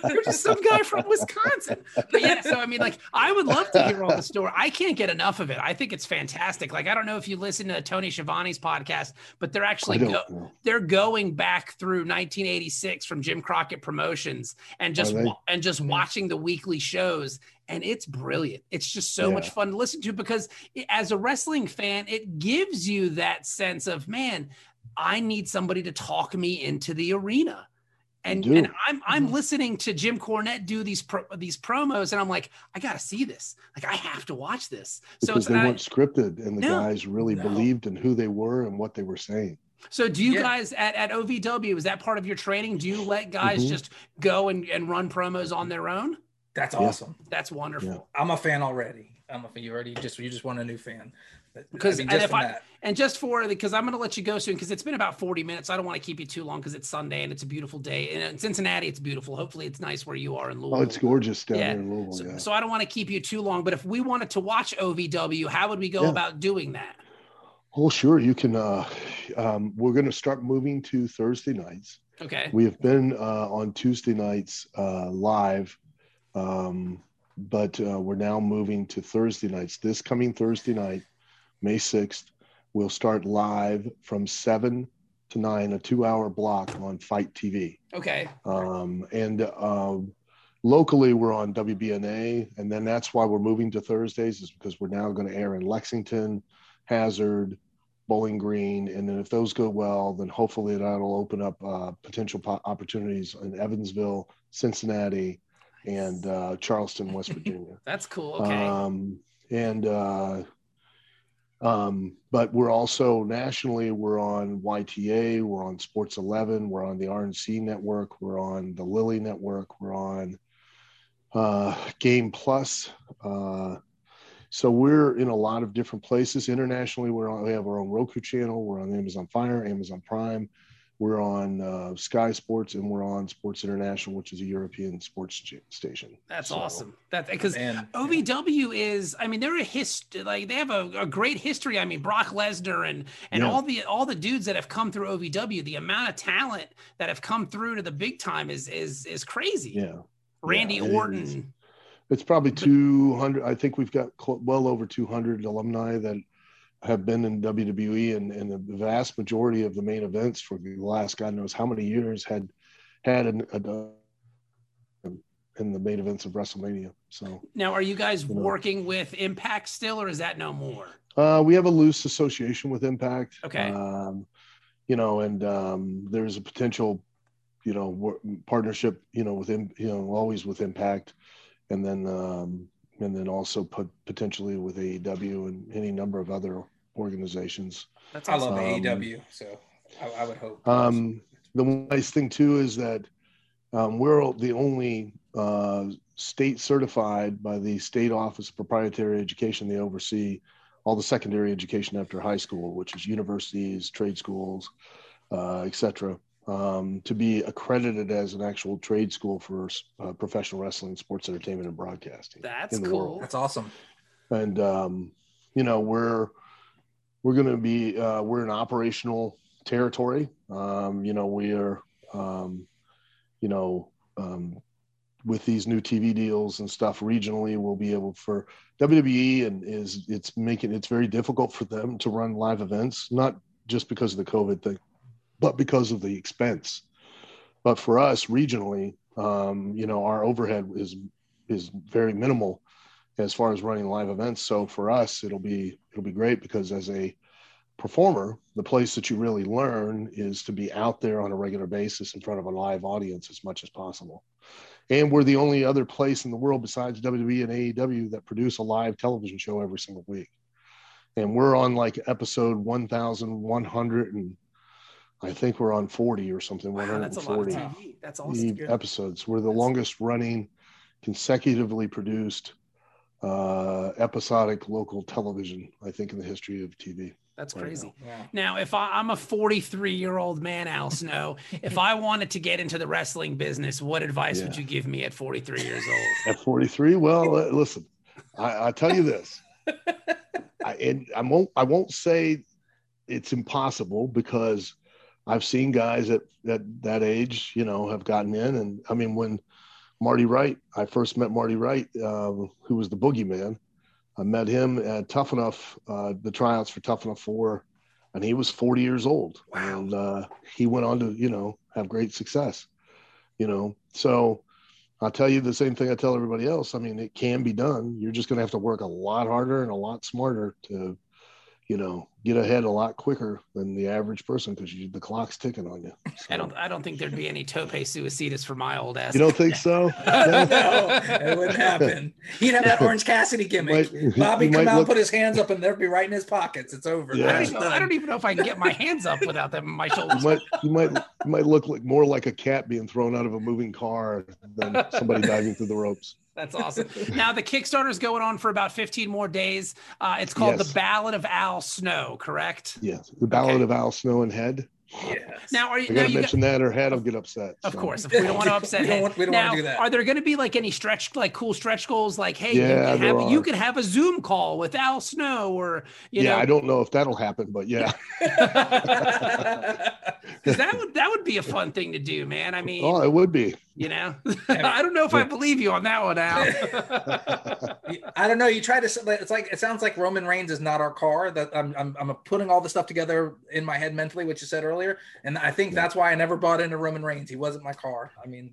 You're just some guy from Wisconsin. But yeah, so I mean, like, I would love to hear all the story. I can't get enough of it. I think it's fantastic. Like, I don't know if you listen to Tony Schiavone's podcast, but they're actually go, they're going back through 1986 from Jim Crockett Promotions and just Are they? wa- and just watching the weekly shows and it's brilliant. It's just so Yeah. much fun to listen to because it- as a wrestling fan, it gives you that sense of man, I need somebody to talk me into the arena. And, and I'm I'm Mhm. listening to Jim Cornette do these pro, these promos, and I'm like, I gotta see this. Like, I have to watch this. So because it's they I- weren't scripted and the No, guys really no. believed in who they were and what they were saying So do you Yeah. guys at, at OVW, is that part of your training? Do you let guys Mhm. just go and, and run promos on their own? That's Yeah. awesome. That's wonderful. Yeah. I'm a fan already. I'm a fan. You already just you just want a new fan. Because- I mean, and just if from I- And just for because I'm going to let you go soon because it's been about 40 minutes. I don't want to keep you too long because it's Sunday and it's a beautiful day. And in Cincinnati, it's beautiful. Hopefully, it's nice where you are in Louisville. oh it's gorgeous down Yeah. there in louisville So, yeah. so I don't want to keep you too long. But if we wanted to watch OVW, how would we go Yeah. about doing that? oh sure you can uh, um, we're going to start moving to thursday nights Okay. We have been uh, on Tuesday nights uh, live, um, but uh, we're now moving to Thursday nights. This coming Thursday night, May 6th, we'll start live from 7 to 9, a two hour block on Fight TV. Okay. Um, and um, locally, we're on WBNA, and then that's why we're moving to Thursdays, is because we're now going to air in Lexington, Hazard, Bowling Green, and then if those go well, then hopefully that'll open up uh, potential po- opportunities in Evansville, Cincinnati, and uh, Charleston, West Virginia. That's cool. Okay. Um, and uh, um, but we're also nationally, we're on YTA, we're on Sports 11, we're on the RNC network, we're on the Lilly network, we're on uh, Game Plus. Uh, so we're in a lot of different places internationally. We're on, we have our own Roku channel. We're on Amazon Fire, Amazon Prime. We're on uh, Sky Sports, and we're on Sports International, which is a European sports station. That's So- awesome. That because Man, OVW is, I mean, they're a history, like they have a, a great history. I mean, Brock Lesnar and and Yeah. all the all the dudes that have come through OVW, the amount of talent that have come through to the big time is is is crazy. Yeah. Randy yeah, Orton. It's probably 200. I think we've got cl- well over 200 alumni that have been in WWE, and, and the vast majority of the main events for the last God knows how many years had had in, in the main events of WrestleMania. So Now, are you guys You know. working with Impact still, or is that no more? uh, we have a loose association with Impact. Okay. Um, you know, and um, there's a potential, you know, partnership, you know, with you know, always with Impact, and then um, and then also put potentially with AEW and any number of other organizations. That's I love Um, AEW, so I, I would hope. Um, the nice thing too is that um, we're the only uh, state certified by the State Office of Proprietary Education. They oversee all the secondary education after high school, which is universities, trade schools, uh, etc. Um, to be accredited as an actual trade school for uh, professional wrestling, sports entertainment, and broadcasting. That's cool. world That's awesome. and um, you know we're we're going to be uh, we're in operational territory. Um, you know we are um, you know um, with these new TV deals and stuff regionally, we'll be able for WWE and is it's making it's very difficult for them to run live events, not just because of the COVID thing, but because of the expense. But for us regionally, um, you know, our overhead is is very minimal as far as running live events. So for us, it'll be it'll be great because as a performer, the place that you really learn is to be out there on a regular basis in front of a live audience as much as possible. And we're the only other place in the world besides WWE and AEW that produce a live television show every single week. And we're on like episode 1,100 and I think we're on 40 or something. Wow, that's a lot of 140 TV. That's awesome. the episodes. We're the longest running, consecutively produced uh, episodic local television, I think, in the history of TV. That's Right crazy. Yeah. Now, if I, I'm a 43 year old man, Al Snow, if I wanted to get into the wrestling business, what advice would you give me at 43 years old? At 43, well, uh, listen, I, I tell you this, I, and I won't, I won't say it's impossible because I've seen guys at, at that age, you know, have gotten in. And I mean, when Marty Wright, I first met Marty Wright, uh, who was the boogeyman. I met him at Tough Enough, uh, the tryouts for Tough Enough 4, and he was 40 years old. Wow. And uh, he went on to, you know, have great success, you know. So I'll tell you the same thing I tell everybody else. I mean, it can be done. You're just going to have to work a lot harder and a lot smarter to, you know, get ahead a lot quicker than the average person because the clock's ticking on you. I don't, I don't think there'd be any tope suicidas for my old ass. You don't think so? no, it wouldn't happen. He'd have that Orange Cassidy gimmick. Might- Bobby come out, look- put his hands up, and they'd be right in his pockets. It's over. Yeah. I, don't even, I don't even know if I can get my hands up without them on my You shoulders. might, you might, you might look like more like a cat being thrown out of a moving car than somebody diving through the ropes. That's awesome. Now the Kickstarter is going on for about 15 more days. Uh, it's called Yes. the Ballad of Al Snow, correct? Yes, the Ballad Okay. of Al Snow and Head. Yes. Now, are you? I Now gotta you got, mention that, or Head will get upset. of so. course, if we don't want to upset We don't want- we don't wanna now, do that. are there going to be like any stretch, like cool stretch goals? Like, hey, Yeah, you, can have, you are. can have a Zoom call with Al Snow, or you yeah, know, I don't know if that'll happen, but yeah. 'cause that would that would be a fun thing to do, man. I mean, Oh, it would be. You know, I don't know if I believe you on that one, Al. I don't know. You try to. It's like it sounds like Roman Reigns is not our car. That I'm, I'm, I'm putting all the stuff together in my head mentally, which you said earlier, and I think that's why I never bought into Roman Reigns. He wasn't my car. I mean,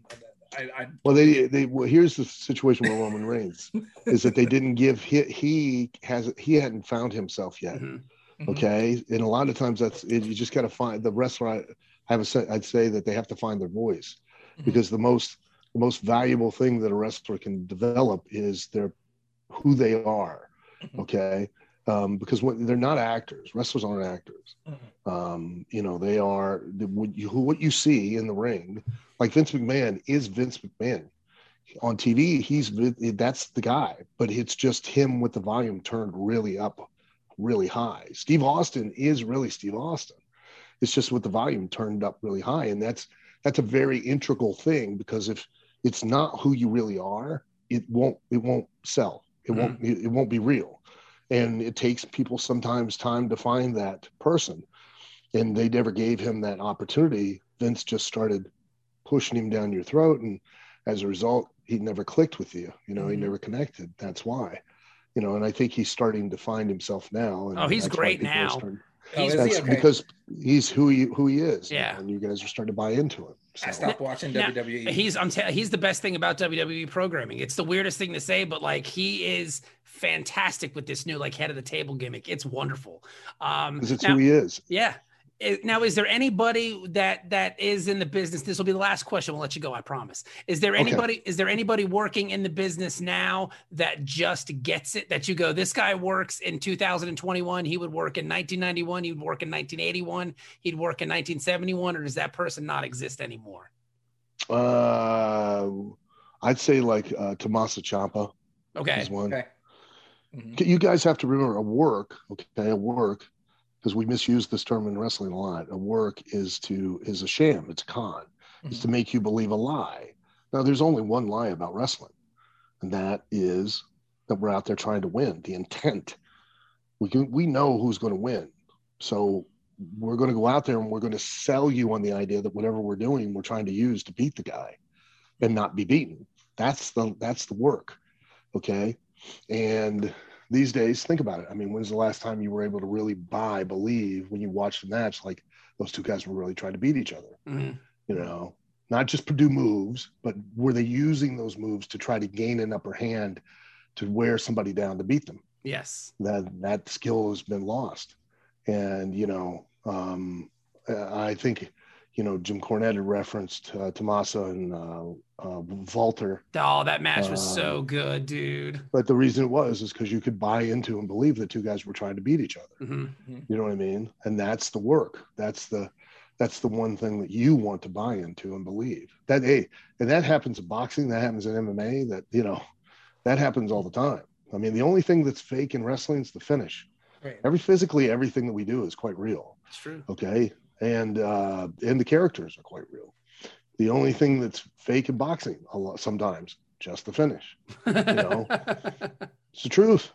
I, I Well, they they well, here's the situation with Roman Reigns is that they didn't give he he has he hadn't found himself yet. Mhm. Mhm. Okay, and a lot of times that's it, you just got to find the wrestler. I have a say, I'd say that they have to find their voice. Because the most the most valuable thing that a wrestler can develop is their who they are. Mhm. Okay, um, because when they're not actors, wrestlers aren't actors. Mhm. Um, you know, they are the, what you what you see in the ring. Like Vince McMahon is Vince McMahon on TV. He's that's the guy, but it's just him with the volume turned really up, really high. Steve Austin is really Steve Austin. It's just with the volume turned up really high, and that's that's a very integral thing because if it's not who you really are, it won't it won't sell. It won't it, it won't be real, and it takes people sometimes time to find that person, and they never gave him that opportunity. Vince just started pushing him down your throat, and as a result, he never clicked with you. You know, he Mhm. never connected. That's why. You know, and I think he's starting to find himself now. And Oh, he's great now are now. starting- Oh, he? Okay. because he's who he who he is. Yeah. and you guys are starting to buy into it. I stopped watching. Now, WWE. He's I'm tell he's the best thing about WWE programming. It's the weirdest thing to say, but like he is fantastic with this new like head of the table gimmick. It's wonderful. Um, because it's now- who he is. Yeah. Is- Now, is there anybody that that is in the business? This will be the last question. We'll let you go. I promise. Is there Okay. anybody? Is there anybody working in the business now that just gets it? That you go, this guy works in 2021. He would work in 1991. He would work in 1981. He'd work in 1971. Or does that person not exist anymore? Uh, I'd say like uh, Tommaso Ciampa Okay. is one. okay. Mhm. You guys have to remember a work, okay, a work, because we misuse this term in wrestling a lot. A work is to is a sham. It's a con. It's to mm-hmm. make you believe a lie. Now, there's only one lie about wrestling, and that is that we're out there trying to win. The intent. We can we know who's going to win, so we're going to go out there and we're going to sell you on the idea that whatever we're doing, we're trying to use to beat the guy, and not be beaten. That's the that's the work, okay. And these days, think about it. I mean, when's the last time you were able to really buy, believe when you watched the match, like those two guys were really trying to beat each other? Mhm. You know, not just Purdue moves, but were they using those moves to try to gain an upper hand to wear somebody down to beat them? Yes. That that skill has been lost. And you know, um, I think you know Jim Cornette had referenced uh, Tommaso and uh, uh, Walter Oh, that match was so Um, good, dude. but the reason it was is because you could buy into and believe the two guys were trying to beat each other. Mhm. You know what I mean? And that's the work. That's the that's the one thing that you want to buy into and believe. That hey, and that happens in boxing, that happens in MMA, that you know, that happens all the time. I mean, the only thing that's fake in wrestling is the finish. Right. Every physically everything that we do is quite real. It's true. Okay. And uh and the characters are quite real. The only thing that's fake in boxing a lot sometimes, just the finish. You know, It's the truth.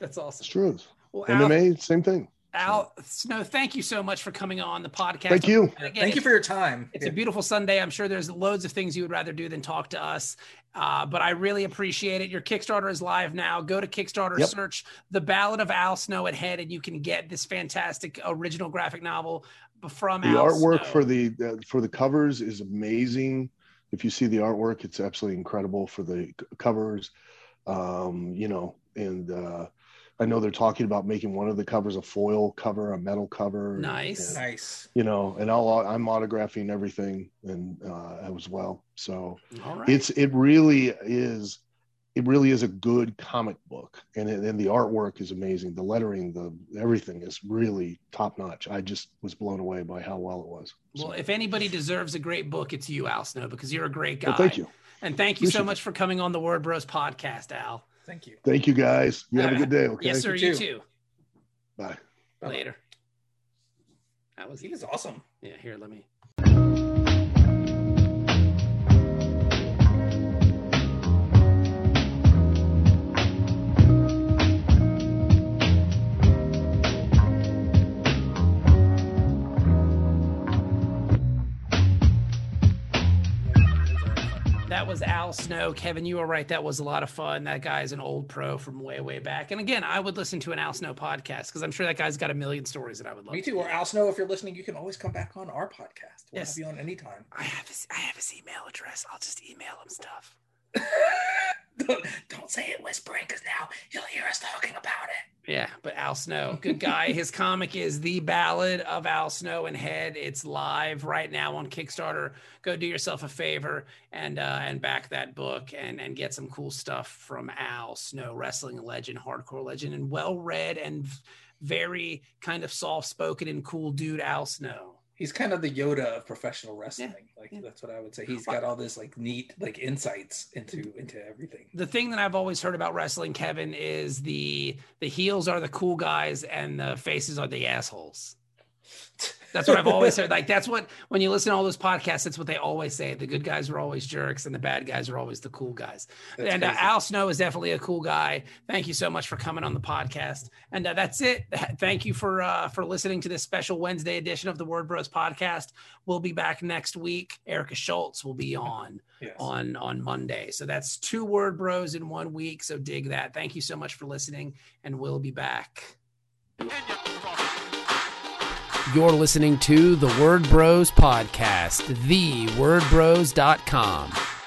That's It's awesome. the truth. Well, Al, MMA, same thing. Al Snow, thank you so much for coming on the podcast. Thank you. Again, Thank you for your time. It's a beautiful Sunday. I'm sure there's loads of things you would rather do than talk to us. Uh, but I really appreciate it. Your Kickstarter is live now. Go to Kickstarter, Yep. search The Ballad of Al Snow at Head, and you can get this fantastic original graphic novel from the Al artwork Snow. for the uh, for the covers is amazing if you see the artwork it's absolutely incredible for the c- covers um you know and uh i know they're talking about making one of the covers a foil cover a metal cover Nice. and, nice. you know and I'll, i'm autographing everything and uh as well so All right. it's it really is it really is a good comic book and and the artwork is amazing the lettering the everything is really top notch i just was blown away by how well it was well, if anybody deserves a great book, it's you, Al Snow, because you're a great guy. Well, thank you And thank you so Appreciate much for coming on the Word Bros podcast, Al. Thank you. thank you guys you have a good day okay Yes, sir. You You too. too. bye Bye-bye. Later. That was He was awesome. Yeah, here, let me. Was Al Snow. Kevin, you were right. That was a lot of fun. That guy's an old pro from way, way back. And again, I would listen to an Al Snow podcast because I'm sure that guy's got a million stories that I would love. Me to too. Or. Al Snow, if you're listening, you can always come back on our podcast. We'll Yes. have you on anytime. I have his, I have his email address. I'll just email him stuff. don't, don't say it whispering because now you'll hear us talking about it. Yeah, but Al Snow, good guy. His comic is The Ballad of Al Snow and Head. It's live right now on Kickstarter. Go do yourself a favor and uh, and back that book and and get some cool stuff from Al Snow, wrestling legend, hardcore legend, and well read and very kind of soft spoken and cool dude. Al Snow. He's kind of the Yoda of professional wrestling. like yeah. that's what I would say. He's got all this like neat like insights into into everything. the thing that I've always heard about wrestling, Kevin, is the the heels are the cool guys and the faces are the assholes. That's what I've always said. Like that's what when you listen to all those podcasts, that's what they always say. The good guys are always jerks, and the bad guys are always the cool guys. That's and uh. Al Snow is definitely a cool guy. Thank you so much for coming on the podcast. And uh, that's it. Thank you for uh, for listening to this special Wednesday edition of the Word Bros podcast. We'll be back next week. Erica Schultz will be on Yes. on on Monday. So that's two word bros in one week. So dig that. Thank you so much for listening, and we'll be back. You're listening to the Word Bros Podcast, thewordbros.com.